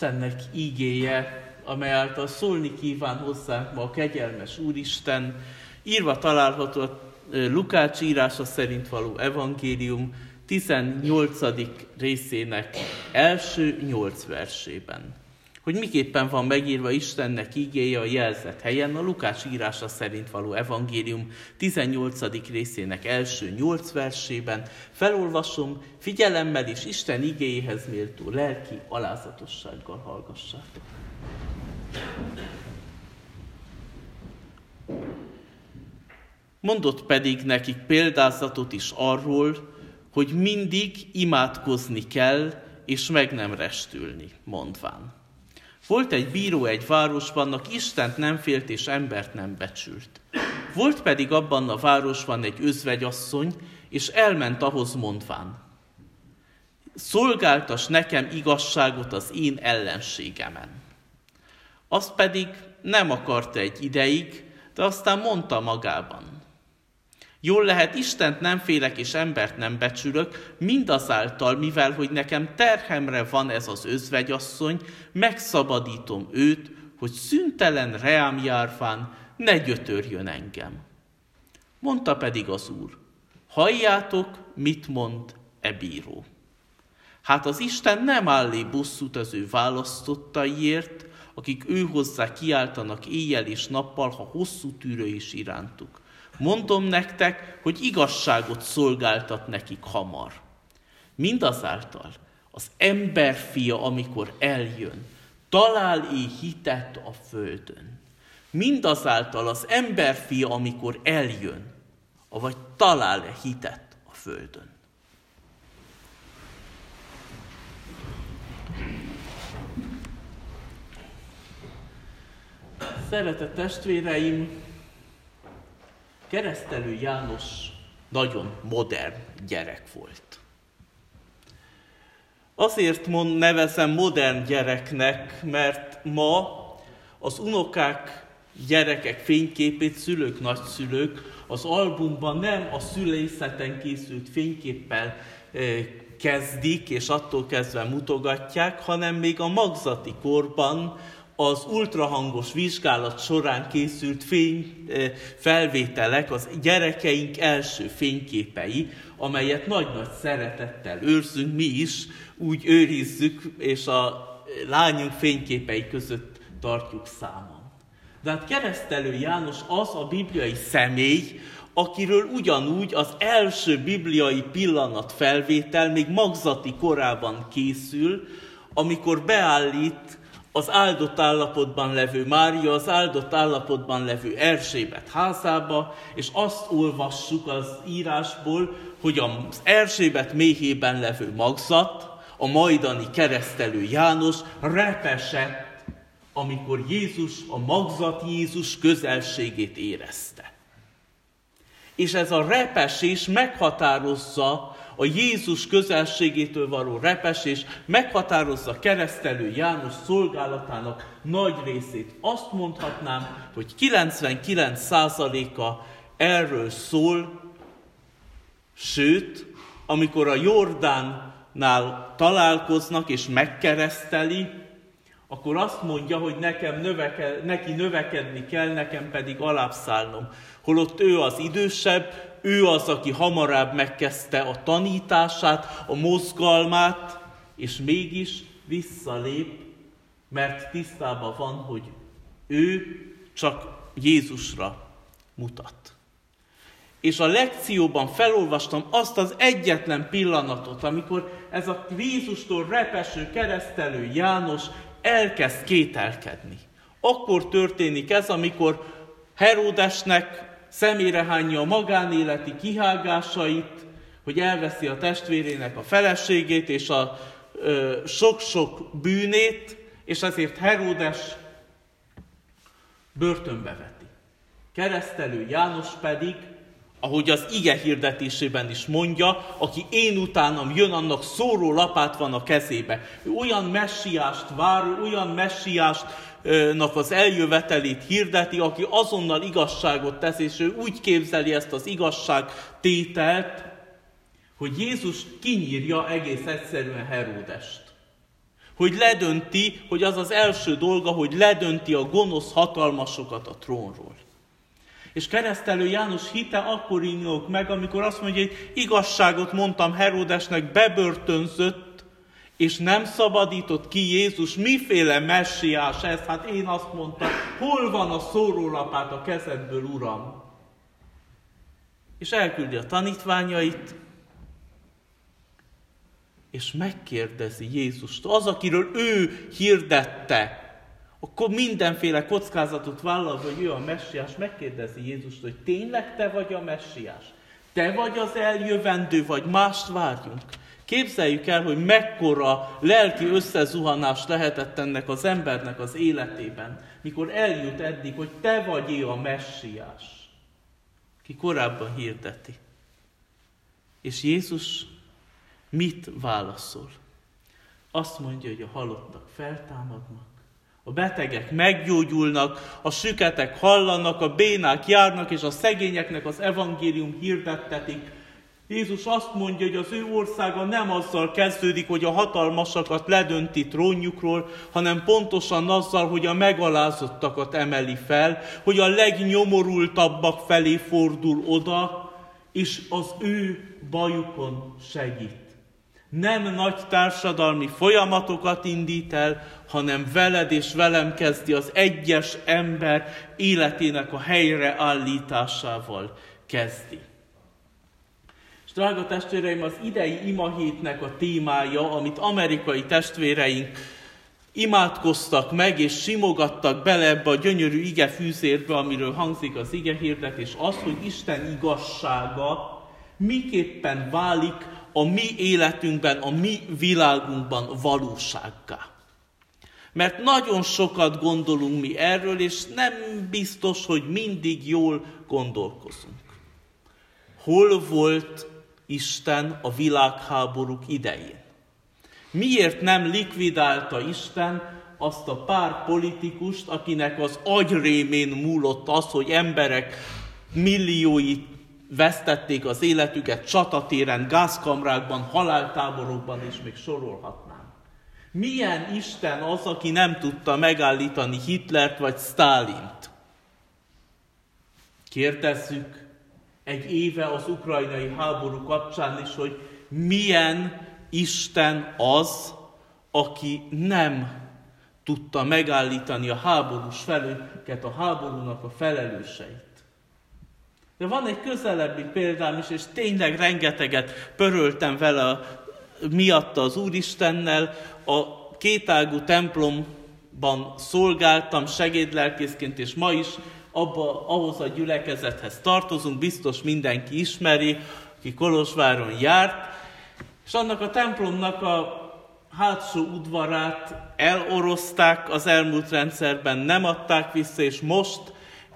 Istennek ígéje, amely által szólni kíván hozzánk ma a kegyelmes Úristen, írva található a Lukács írása szerint való evangélium 18. részének első nyolc versében. Hogy miképpen van megírva Istennek ígéje a jelzett helyen, a Lukács írása szerint való evangélium 18. részének első nyolc versében felolvasom, figyelemmel és Isten igéjéhez méltó lelki alázatossággal hallgassátok. Mondott pedig nekik példázatot is arról, hogy mindig imádkozni kell, és meg nem restülni, mondván. Volt egy bíró egy városban, aki Istent nem félt és embert nem becsült. Volt pedig abban a városban egy özvegyasszony, és elment ahhoz mondván. Szolgáltas nekem igazságot az én ellenségemen. Azt pedig nem akarta egy ideig, de aztán mondta magában. Jól lehet, Istent nem félek és embert nem becsülök, mindazáltal, mivel hogy nekem terhemre van ez az özvegyasszony, megszabadítom őt, hogy szüntelen reám járván ne gyötörjön engem. Mondta pedig az úr, halljátok, mit mond e bíró. Hát az Isten nem állé bosszút az ő választottaiért, akik ő hozzá kiáltanak éjjel és nappal, ha hosszú tűrő is irántuk Mondom nektek, hogy igazságot szolgáltat nekik hamar. Mindazáltal az emberfia, amikor eljön, talál-e hitet a földön. Mindazáltal az emberfia, amikor eljön, avagy talál-e hitet a földön. Szeretett testvéreim, Keresztelő János nagyon modern gyerek volt. Azért mond, nevezem modern gyereknek, mert ma az unokák, gyerekek fényképét szülők, nagyszülők az albumban nem a szülészeten készült fényképpel eh, kezdik, és attól kezdve mutogatják, hanem még a magzati korban az ultrahangos vizsgálat során készült fény eh, felvételek az gyerekeink első fényképei, amelyet nagy-nagy szeretettel őrzünk, mi is úgy őrizzük, és a lányunk fényképei között tartjuk számon. De hát keresztelő János az a bibliai személy, akiről ugyanúgy az első bibliai pillanat felvétel még magzati korában készül, amikor beállít az áldott állapotban levő Mária, az áldott állapotban levő Erzsébet házába, és azt olvassuk az írásból, hogy az Erzsébet méhében levő magzat, a majdani keresztelő János repesett, amikor Jézus, a magzat Jézus közelségét érezte. És ez a repesés meghatározza a Jézus közelségétől való repesés meghatározza keresztelő János szolgálatának nagy részét. Azt mondhatnám, hogy 99%-a erről szól, sőt, amikor a Jordánnál találkoznak és megkereszteli, akkor azt mondja, hogy nekem növeke, neki növekedni kell, nekem pedig alábbszállnom. Holott ő az idősebb, ő az, aki hamarabb megkezdte a tanítását, a mozgalmát, és mégis visszalép, mert tisztában van, hogy ő csak Jézusra mutat. És a lekcióban felolvastam azt az egyetlen pillanatot, amikor ez a Jézustól repeső keresztelő János elkezd kételkedni. Akkor történik ez, amikor Heródesnek szemére hányja a magánéleti kihágásait, hogy elveszi a testvérének a feleségét és a ö, sok-sok bűnét, és ezért Heródes börtönbe veti. Keresztelő János pedig, ahogy az ige hirdetésében is mondja, aki én utánam jön, annak szóró lapát van a kezébe. Ő olyan messiást vár, olyan messiást nak az eljövetelét hirdeti, aki azonnal igazságot tesz, és ő úgy képzeli ezt az igazság tételt, hogy Jézus kinyírja egész egyszerűen Heródest. hogy ledönti, hogy az az első dolga, hogy ledönti a gonosz hatalmasokat a trónról. És keresztelő János hite akkor inyog meg, amikor azt mondja, hogy igazságot mondtam Heródesnek, bebörtönzött, és nem szabadított ki Jézus. Miféle messiás ez? Hát én azt mondtam, hol van a szórólapát a kezedből, Uram? És elküldi a tanítványait, és megkérdezi Jézust, az, akiről ő hirdette, akkor mindenféle kockázatot vállal, hogy ő a messiás, megkérdezi Jézust, hogy tényleg te vagy a messiás? Te vagy az eljövendő, vagy mást várjunk? Képzeljük el, hogy mekkora lelki összezuhanás lehetett ennek az embernek az életében, mikor eljut eddig, hogy te vagy a messiás, ki korábban hirdeti. És Jézus mit válaszol? Azt mondja, hogy a halottak feltámadnak, a betegek meggyógyulnak, a süketek hallanak, a bénák járnak, és a szegényeknek az evangélium hirdettetik. Jézus azt mondja, hogy az ő országa nem azzal kezdődik, hogy a hatalmasakat ledönti trónjukról, hanem pontosan azzal, hogy a megalázottakat emeli fel, hogy a legnyomorultabbak felé fordul oda, és az ő bajukon segít nem nagy társadalmi folyamatokat indít el, hanem veled és velem kezdi az egyes ember életének a helyreállításával kezdi. És drága testvéreim, az idei imahétnek a témája, amit amerikai testvéreink imádkoztak meg, és simogattak bele ebbe a gyönyörű ige fűzérbe, amiről hangzik az ige hirdetés, az, hogy Isten igazsága miképpen válik a mi életünkben, a mi világunkban valósággá. Mert nagyon sokat gondolunk mi erről, és nem biztos, hogy mindig jól gondolkozunk. Hol volt Isten a világháborúk idején? Miért nem likvidálta Isten azt a pár politikust, akinek az agyrémén múlott az, hogy emberek millióit vesztették az életüket csatatéren, gázkamrákban, haláltáborokban, és még sorolhatnám. Milyen Isten az, aki nem tudta megállítani Hitlert vagy Stálint? Kérdezzük egy éve az ukrajnai háború kapcsán is, hogy milyen Isten az, aki nem tudta megállítani a háborús felőket, a háborúnak a felelőseit. De van egy közelebbi példám is, és tényleg rengeteget pöröltem vele miatta az Úristennel. A kétágú templomban szolgáltam segédlelkészként, és ma is abba, ahhoz a gyülekezethez tartozunk, biztos mindenki ismeri, aki Kolozsváron járt, és annak a templomnak a hátsó udvarát elorozták az elmúlt rendszerben, nem adták vissza, és most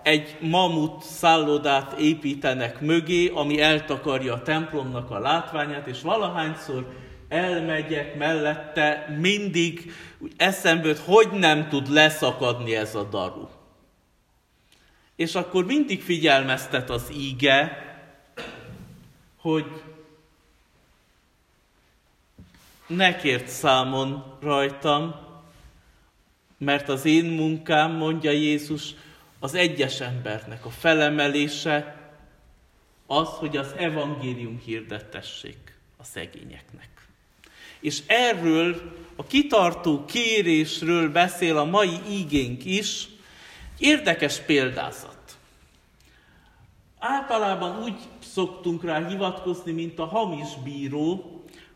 egy mamut szállodát építenek mögé, ami eltakarja a templomnak a látványát, és valahányszor elmegyek mellette, mindig eszembe jut, hogy nem tud leszakadni ez a daru. És akkor mindig figyelmeztet az íge, hogy ne kért számon rajtam, mert az én munkám, mondja Jézus, az egyes embernek a felemelése az, hogy az evangélium hirdettessék a szegényeknek. És erről a kitartó kérésről beszél a mai ígénk is, érdekes példázat. Általában úgy szoktunk rá hivatkozni, mint a hamis bíró,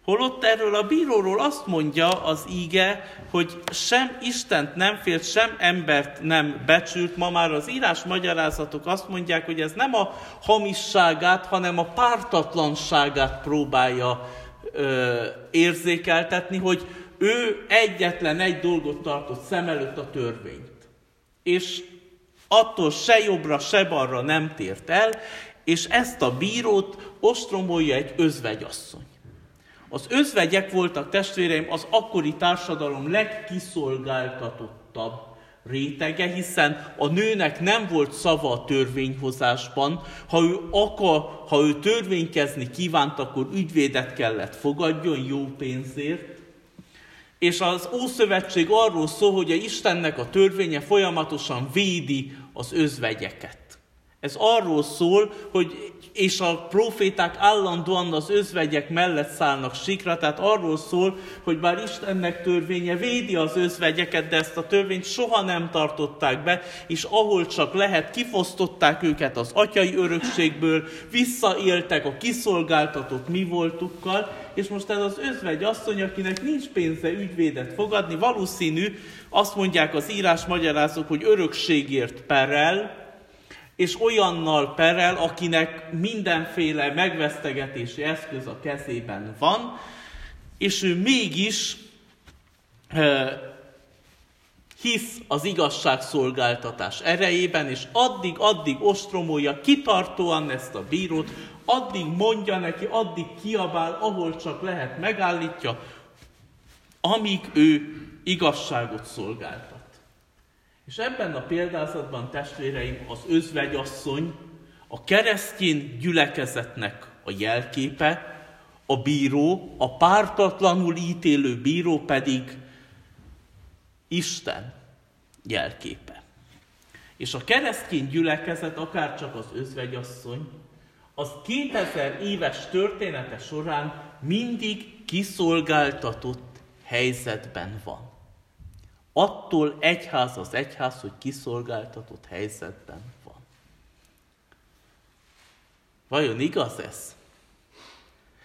Holott erről a bíróról azt mondja az íge, hogy sem Istent nem félt, sem embert nem becsült. Ma már az írás magyarázatok azt mondják, hogy ez nem a hamisságát, hanem a pártatlanságát próbálja ö, érzékeltetni, hogy ő egyetlen egy dolgot tartott szem előtt a törvényt. És attól se jobbra, se balra nem tért el, és ezt a bírót ostromolja egy özvegyasszony. Az özvegyek voltak, testvéreim, az akkori társadalom legkiszolgáltatottabb rétege, hiszen a nőnek nem volt szava a törvényhozásban. Ha ő, akar, ha ő törvénykezni kívánt, akkor ügyvédet kellett fogadjon jó pénzért. És az Ószövetség arról szól, hogy a Istennek a törvénye folyamatosan védi az özvegyeket. Ez arról szól, hogy és a proféták állandóan az özvegyek mellett szállnak sikra, tehát arról szól, hogy bár Istennek törvénye védi az özvegyeket, de ezt a törvényt soha nem tartották be, és ahol csak lehet, kifosztották őket az atyai örökségből, visszaéltek a kiszolgáltatott mi voltukkal, és most ez az özvegy asszony, akinek nincs pénze ügyvédet fogadni, valószínű, azt mondják az írás magyarázók, hogy örökségért perel, és olyannal perel, akinek mindenféle megvesztegetési eszköz a kezében van, és ő mégis hisz az igazságszolgáltatás erejében, és addig-addig ostromolja kitartóan ezt a bírót, addig mondja neki, addig kiabál, ahol csak lehet, megállítja, amíg ő igazságot szolgáltat. És ebben a példázatban, testvéreim, az özvegyasszony a keresztény gyülekezetnek a jelképe, a bíró, a pártatlanul ítélő bíró pedig Isten jelképe. És a keresztény gyülekezet, akár csak az özvegyasszony, az 2000 éves története során mindig kiszolgáltatott helyzetben van. Attól egyház az egyház, hogy kiszolgáltatott helyzetben van. Vajon igaz ez?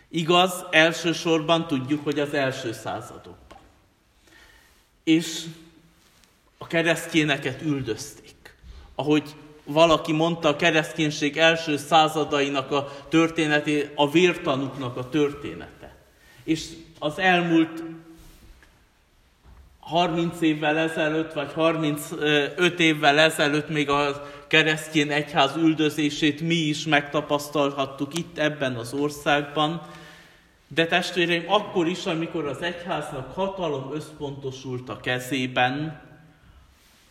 Igaz, elsősorban tudjuk, hogy az első századokban. És a keresztényeket üldözték. Ahogy valaki mondta, a kereszténység első századainak a történetét, a vértanuknak a története. És az elmúlt 30 évvel ezelőtt, vagy 35 évvel ezelőtt még a keresztény egyház üldözését mi is megtapasztalhattuk itt ebben az országban. De testvéreim, akkor is, amikor az egyháznak hatalom összpontosult a kezében,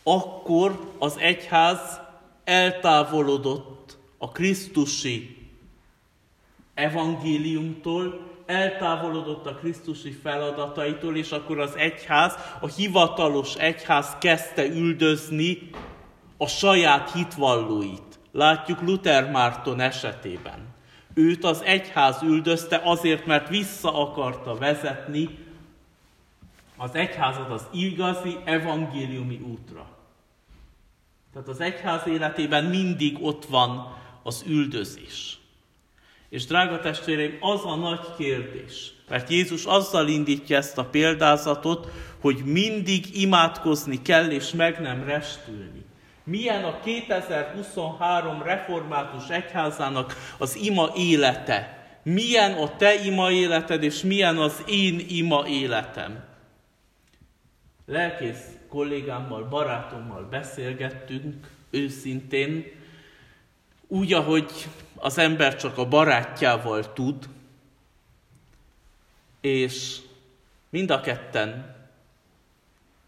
akkor az egyház eltávolodott a Krisztusi evangéliumtól, eltávolodott a Krisztusi feladataitól, és akkor az egyház, a hivatalos egyház kezdte üldözni a saját hitvallóit. Látjuk Luther Márton esetében. Őt az egyház üldözte azért, mert vissza akarta vezetni az egyházat az igazi evangéliumi útra. Tehát az egyház életében mindig ott van az üldözés. És drága testvéreim, az a nagy kérdés, mert Jézus azzal indítja ezt a példázatot, hogy mindig imádkozni kell, és meg nem restülni. Milyen a 2023 református egyházának az ima élete? Milyen a te ima életed, és milyen az én ima életem? Lelkész kollégámmal, barátommal beszélgettünk őszintén, úgy, ahogy az ember csak a barátjával tud, és mind a ketten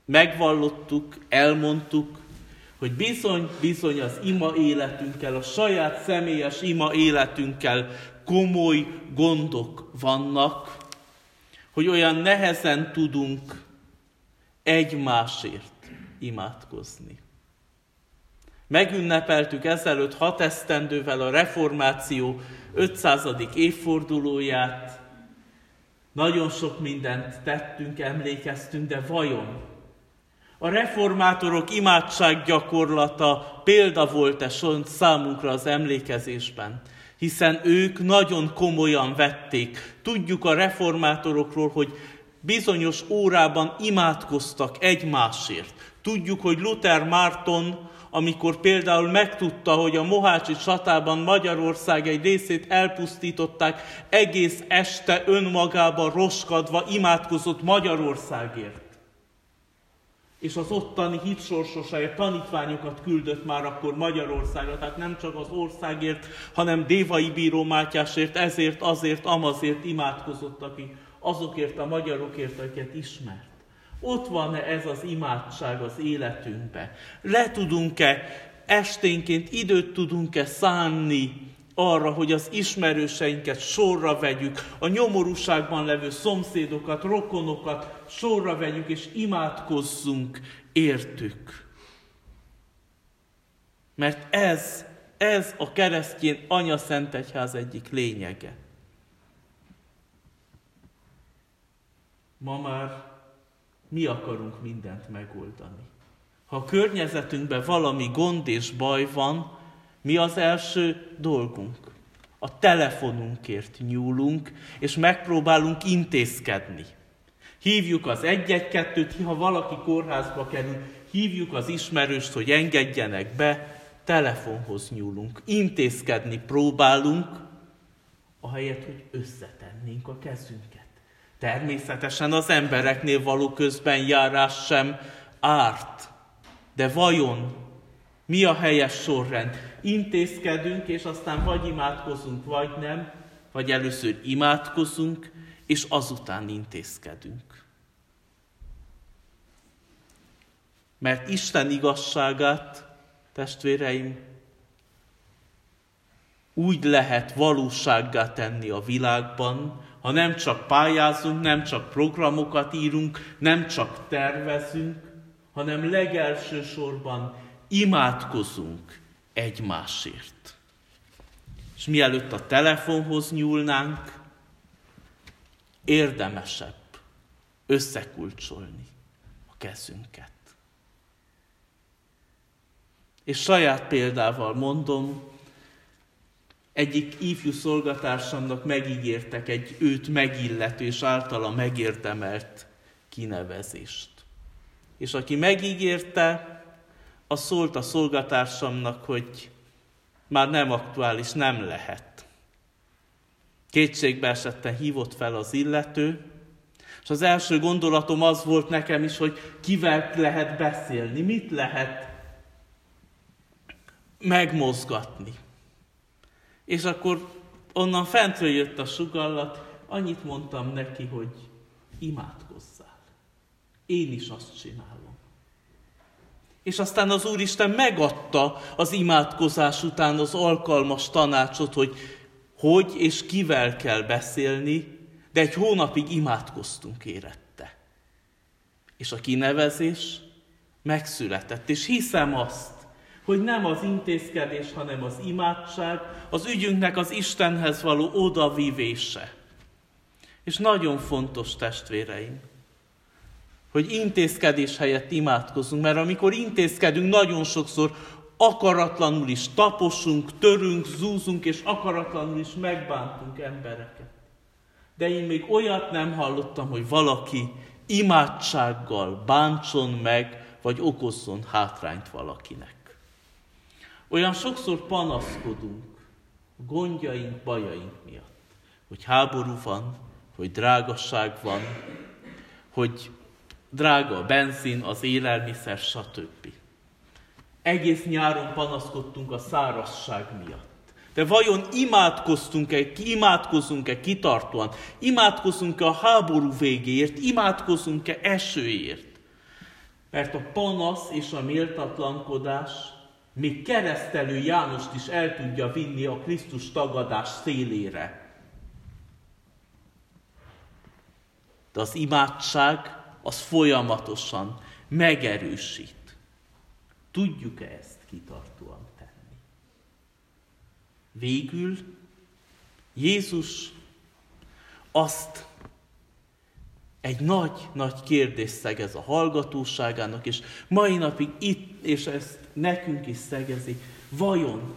megvallottuk, elmondtuk, hogy bizony, bizony az ima életünkkel, a saját személyes ima életünkkel komoly gondok vannak, hogy olyan nehezen tudunk egymásért imádkozni. Megünnepeltük ezelőtt hat esztendővel a reformáció 500. évfordulóját. Nagyon sok mindent tettünk, emlékeztünk, de vajon a reformátorok imádsággyakorlata példa volt-e számunkra az emlékezésben? Hiszen ők nagyon komolyan vették. Tudjuk a reformátorokról, hogy bizonyos órában imádkoztak egymásért. Tudjuk, hogy Luther Márton amikor például megtudta, hogy a Mohácsi csatában Magyarország egy részét elpusztították, egész este önmagában roskadva imádkozott Magyarországért. És az ottani hitsorsosáért tanítványokat küldött már akkor Magyarországra, tehát nem csak az országért, hanem Dévai Bíró Mátyásért, ezért, azért, amazért imádkozott, aki azokért a magyarokért, akiket ismert. Ott van-e ez az imádság az életünkbe? Le tudunk-e esténként időt tudunk-e szánni arra, hogy az ismerőseinket sorra vegyük, a nyomorúságban levő szomszédokat, rokonokat sorra vegyük, és imádkozzunk értük. Mert ez, ez a keresztjén Anya Szent Egyház egyik lényege. Ma már mi akarunk mindent megoldani. Ha a környezetünkben valami gond és baj van, mi az első dolgunk? A telefonunkért nyúlunk, és megpróbálunk intézkedni. Hívjuk az egy-egy-kettőt, ha valaki kórházba kerül, hívjuk az ismerőst, hogy engedjenek be, telefonhoz nyúlunk, intézkedni próbálunk, ahelyett, hogy összetennénk a kezünket. Természetesen az embereknél való közben járás sem árt. De vajon mi a helyes sorrend? Intézkedünk, és aztán vagy imádkozunk, vagy nem, vagy először imádkozunk, és azután intézkedünk. Mert Isten igazságát, testvéreim, úgy lehet valósággá tenni a világban, ha nem csak pályázunk, nem csak programokat írunk, nem csak tervezünk, hanem legelső sorban imádkozunk egymásért. És mielőtt a telefonhoz nyúlnánk, érdemesebb összekulcsolni a kezünket. És saját példával mondom, egyik ifjú szolgatársamnak megígértek egy őt megillető és általa megérdemelt kinevezést. És aki megígérte, az szólt a szolgatársamnak, hogy már nem aktuális, nem lehet. Kétségbe esetten hívott fel az illető, és az első gondolatom az volt nekem is, hogy kivel lehet beszélni, mit lehet megmozgatni. És akkor onnan fentről jött a sugallat, annyit mondtam neki, hogy imádkozzál. Én is azt csinálom. És aztán az Úristen megadta az imádkozás után az alkalmas tanácsot, hogy hogy és kivel kell beszélni, de egy hónapig imádkoztunk érette. És a kinevezés megszületett. És hiszem azt, hogy nem az intézkedés, hanem az imádság, az ügyünknek az Istenhez való odavívése. És nagyon fontos testvéreim, hogy intézkedés helyett imádkozunk, mert amikor intézkedünk, nagyon sokszor akaratlanul is taposunk, törünk, zúzunk, és akaratlanul is megbántunk embereket. De én még olyat nem hallottam, hogy valaki imádsággal bántson meg, vagy okozzon hátrányt valakinek. Olyan sokszor panaszkodunk gondjaink, bajaink miatt, hogy háború van, hogy drágasság van, hogy drága a benzin, az élelmiszer, stb. Egész nyáron panaszkodtunk a szárazság miatt. De vajon imádkoztunk-e, imádkozunk-e kitartóan? Imádkozunk-e a háború végéért? Imádkozunk-e esőért? Mert a panasz és a méltatlankodás még keresztelő Jánost is el tudja vinni a Krisztus tagadás szélére. De az imádság az folyamatosan megerősít. Tudjuk-e ezt kitartóan tenni? Végül Jézus azt egy nagy-nagy kérdés szegez a hallgatóságának, és mai napig itt, és ezt nekünk is szegezi, vajon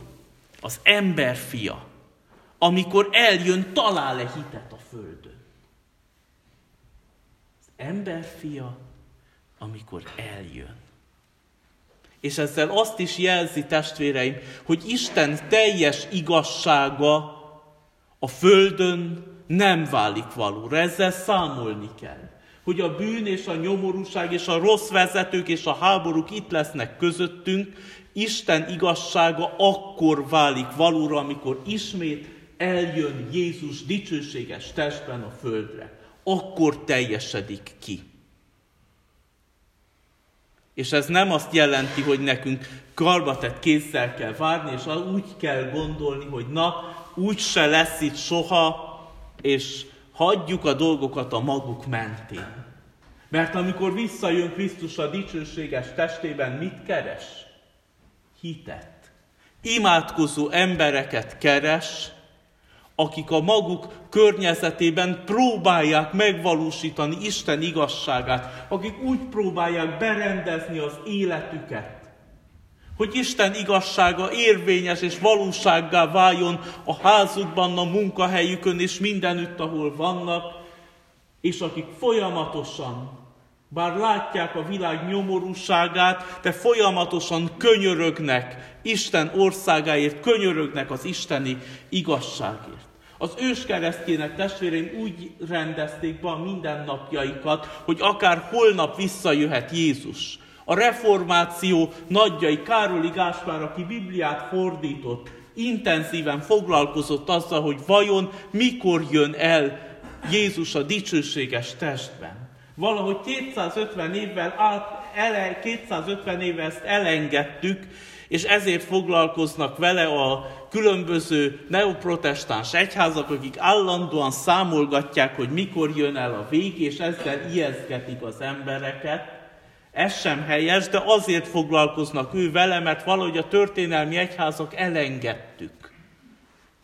az ember fia, amikor eljön, talál-e hitet a földön? emberfia, amikor eljön. És ezzel azt is jelzi, testvéreim, hogy Isten teljes igazsága a földön nem válik valóra. Ezzel számolni kell. Hogy a bűn és a nyomorúság és a rossz vezetők és a háborúk itt lesznek közöttünk, Isten igazsága akkor válik valóra, amikor ismét eljön Jézus dicsőséges testben a földre akkor teljesedik ki. És ez nem azt jelenti, hogy nekünk karbatett kézzel kell várni, és úgy kell gondolni, hogy na, úgy se lesz itt soha, és hagyjuk a dolgokat a maguk mentén. Mert amikor visszajön Krisztus a dicsőséges testében, mit keres? Hitet. Imádkozó embereket keres, akik a maguk környezetében próbálják megvalósítani Isten igazságát, akik úgy próbálják berendezni az életüket, hogy Isten igazsága érvényes és valósággá váljon a házukban, a munkahelyükön és mindenütt, ahol vannak, és akik folyamatosan, bár látják a világ nyomorúságát, de folyamatosan könyörögnek Isten országáért, könyörögnek az isteni igazságért. Az őskeresztjének testvéreim úgy rendezték be a mindennapjaikat, hogy akár holnap visszajöhet Jézus. A reformáció nagyjai, Károli Gáspár, aki Bibliát fordított, intenzíven foglalkozott azzal, hogy vajon mikor jön el Jézus a dicsőséges testben. Valahogy 250 évvel át, ele, 250 évvel ezt elengedtük, és ezért foglalkoznak vele a különböző neoprotestáns egyházak, akik állandóan számolgatják, hogy mikor jön el a vég, és ezzel ijeszgetik az embereket. Ez sem helyes, de azért foglalkoznak ő vele, mert valahogy a történelmi egyházak elengedtük.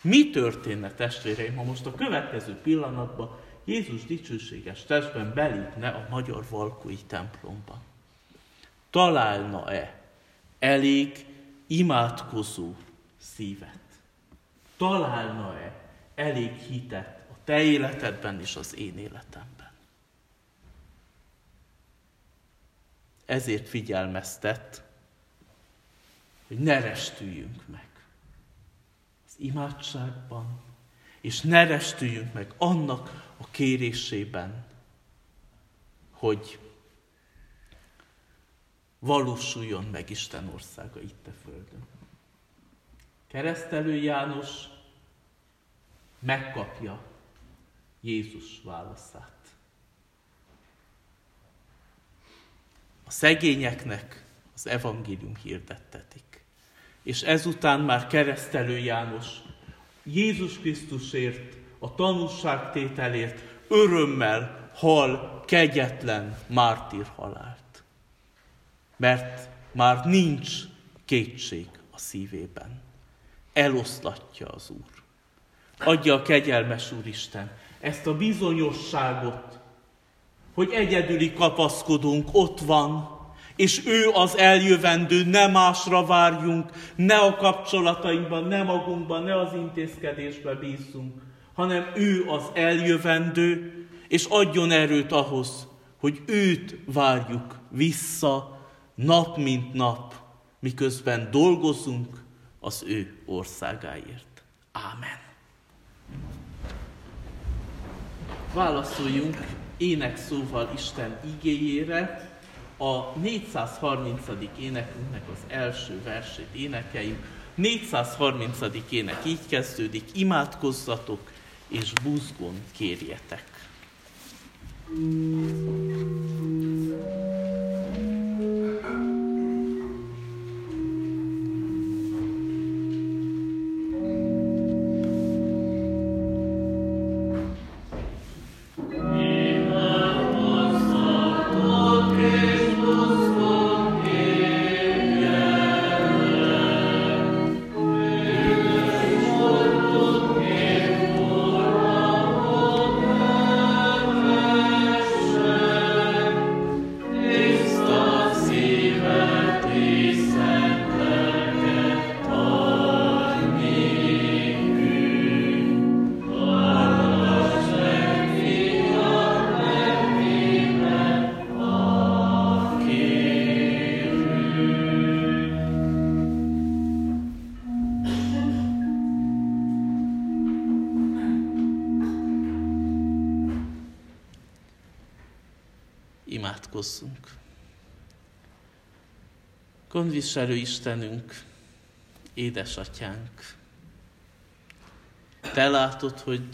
Mi történne, testvéreim, ha most a következő pillanatban Jézus dicsőséges testben belépne a magyar Valkói templomba? Találna-e elég imádkozó szívet? Találna-e elég hitet a te életedben és az én életemben? Ezért figyelmeztet, hogy ne restüljünk meg az imádságban, és ne restüljünk meg annak a kérésében, hogy valósuljon meg Isten országa itt a Földön. Keresztelő János megkapja Jézus válaszát. A szegényeknek az evangélium hirdettetik. És ezután már keresztelő János Jézus Krisztusért, a tanúságtételért örömmel hal kegyetlen mártír halált mert már nincs kétség a szívében. Eloszlatja az Úr. Adja a kegyelmes Úristen ezt a bizonyosságot, hogy egyedüli kapaszkodunk, ott van, és ő az eljövendő, ne másra várjunk, ne a kapcsolatainkban, ne magunkban, ne az intézkedésbe bízzunk, hanem ő az eljövendő, és adjon erőt ahhoz, hogy őt várjuk vissza nap mint nap, miközben dolgozunk az ő országáért. Ámen. Válaszoljunk énekszóval Isten igéjére, a 430. énekünknek az első versét énekeljük. 430. ének így kezdődik, imádkozzatok és buzgón kérjetek. Mm. Imádkozzunk. Gondviselő Istenünk, édesatyánk, te látod, hogy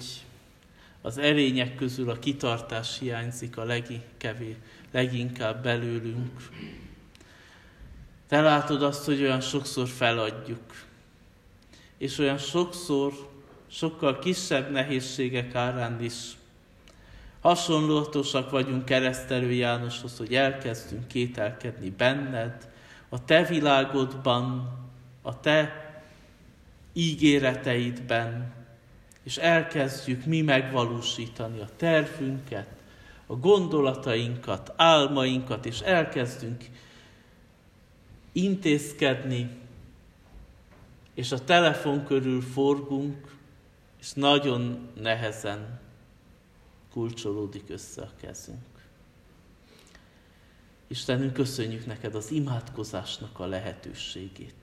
az erények közül a kitartás hiányzik a legkevés, leginkább belőlünk. Te látod azt, hogy olyan sokszor feladjuk. És olyan sokszor, sokkal kisebb nehézségek árán is hasonlatosak vagyunk keresztelő Jánoshoz, hogy elkezdünk kételkedni benned, a te világodban, a te ígéreteidben, és elkezdjük mi megvalósítani a tervünket, a gondolatainkat, álmainkat, és elkezdünk intézkedni, és a telefon körül forgunk, és nagyon nehezen kulcsolódik össze a kezünk. Istenünk, köszönjük neked az imádkozásnak a lehetőségét.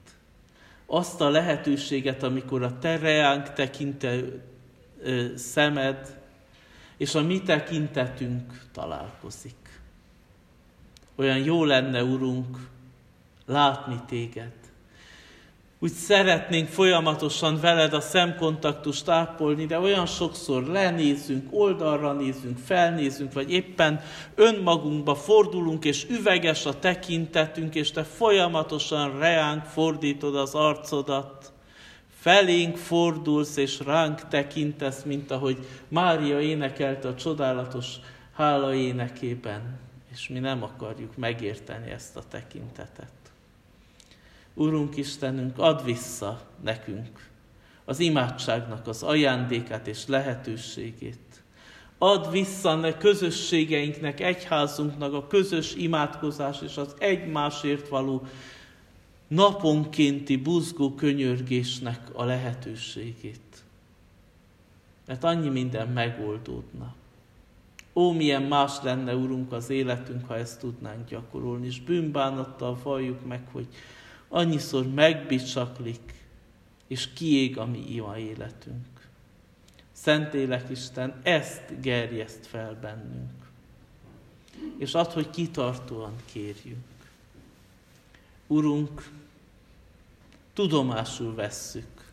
Azt a lehetőséget, amikor a te reánk tekintő szemed és a mi tekintetünk találkozik. Olyan jó lenne, Urunk, látni téged, úgy szeretnénk folyamatosan veled a szemkontaktust ápolni, de olyan sokszor lenézünk, oldalra nézünk, felnézünk, vagy éppen önmagunkba fordulunk, és üveges a tekintetünk, és te folyamatosan reánk fordítod az arcodat. Felénk fordulsz, és ránk tekintesz, mint ahogy Mária énekelte a csodálatos hála énekében, és mi nem akarjuk megérteni ezt a tekintetet. Urunk Istenünk, add vissza nekünk az imádságnak az ajándékát és lehetőségét. Add vissza a közösségeinknek, egyházunknak a közös imádkozás és az egymásért való naponkénti buzgó könyörgésnek a lehetőségét. Mert annyi minden megoldódna. Ó, milyen más lenne, Urunk, az életünk, ha ezt tudnánk gyakorolni, és bűnbánattal valljuk meg, hogy annyiszor megbicsaklik, és kiég a mi ima életünk. Szentélek Isten, ezt gerjeszt fel bennünk. És ad, hogy kitartóan kérjünk. Urunk, tudomásul vesszük,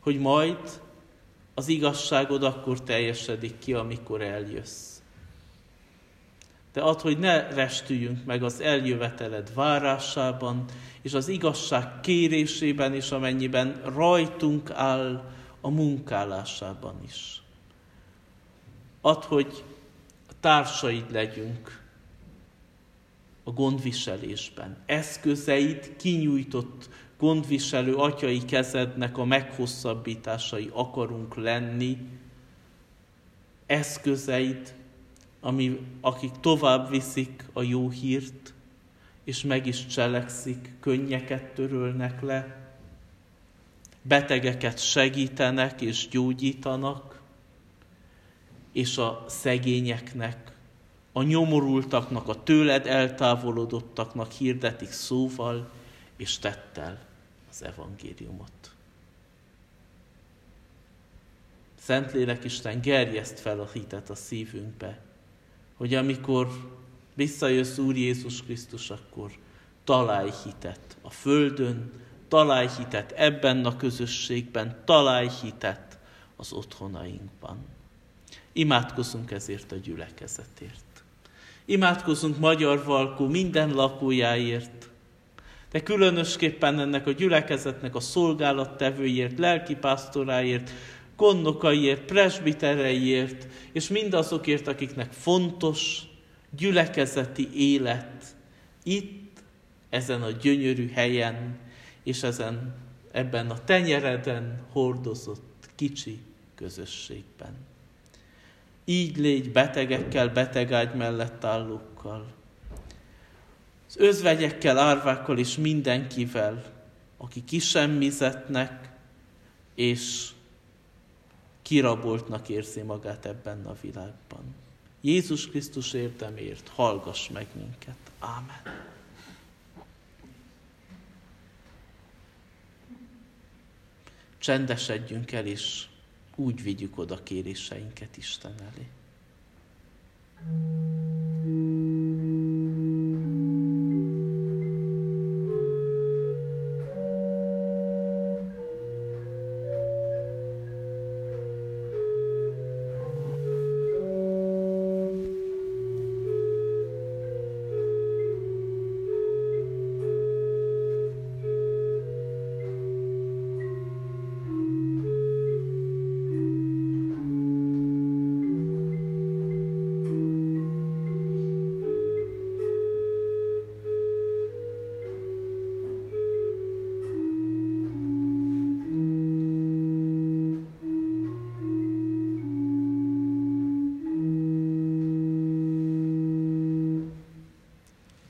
hogy majd az igazságod akkor teljesedik ki, amikor eljössz de add, hogy ne restüljünk meg az eljöveteled várásában, és az igazság kérésében is, amennyiben rajtunk áll a munkálásában is. Add, hogy társaid legyünk a gondviselésben. Eszközeid kinyújtott gondviselő atyai kezednek a meghosszabbításai akarunk lenni, eszközeid ami, akik tovább viszik a jó hírt, és meg is cselekszik, könnyeket törölnek le, betegeket segítenek és gyógyítanak, és a szegényeknek, a nyomorultaknak, a tőled eltávolodottaknak hirdetik szóval és tettel az evangéliumot. Szentlélek Isten, gerjeszt fel a hitet a szívünkbe, hogy amikor visszajössz Úr Jézus Krisztus, akkor találj hitet a Földön, találj hitet ebben a közösségben, találj hitet az otthonainkban. Imádkozunk ezért a gyülekezetért. Imádkozunk Magyar Valkó minden lakójáért, de különösképpen ennek a gyülekezetnek a szolgálattevőért, lelkipásztoráért, konnokaiért, presbitereiért, és mindazokért, akiknek fontos gyülekezeti élet itt, ezen a gyönyörű helyen, és ezen, ebben a tenyereden hordozott kicsi közösségben. Így légy betegekkel, betegágy mellett állókkal, az özvegyekkel, árvákkal és mindenkivel, aki kisemmizetnek és kiraboltnak érzi magát ebben a világban. Jézus Krisztus érdemért hallgass meg minket. Ámen. Csendesedjünk el, és úgy vigyük oda kéréseinket Isten elé.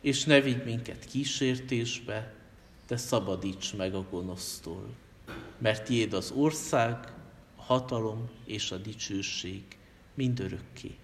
És ne vigy minket kísértésbe, de szabadíts meg a gonosztól, mert tiéd az ország, a hatalom és a dicsőség mindörökké.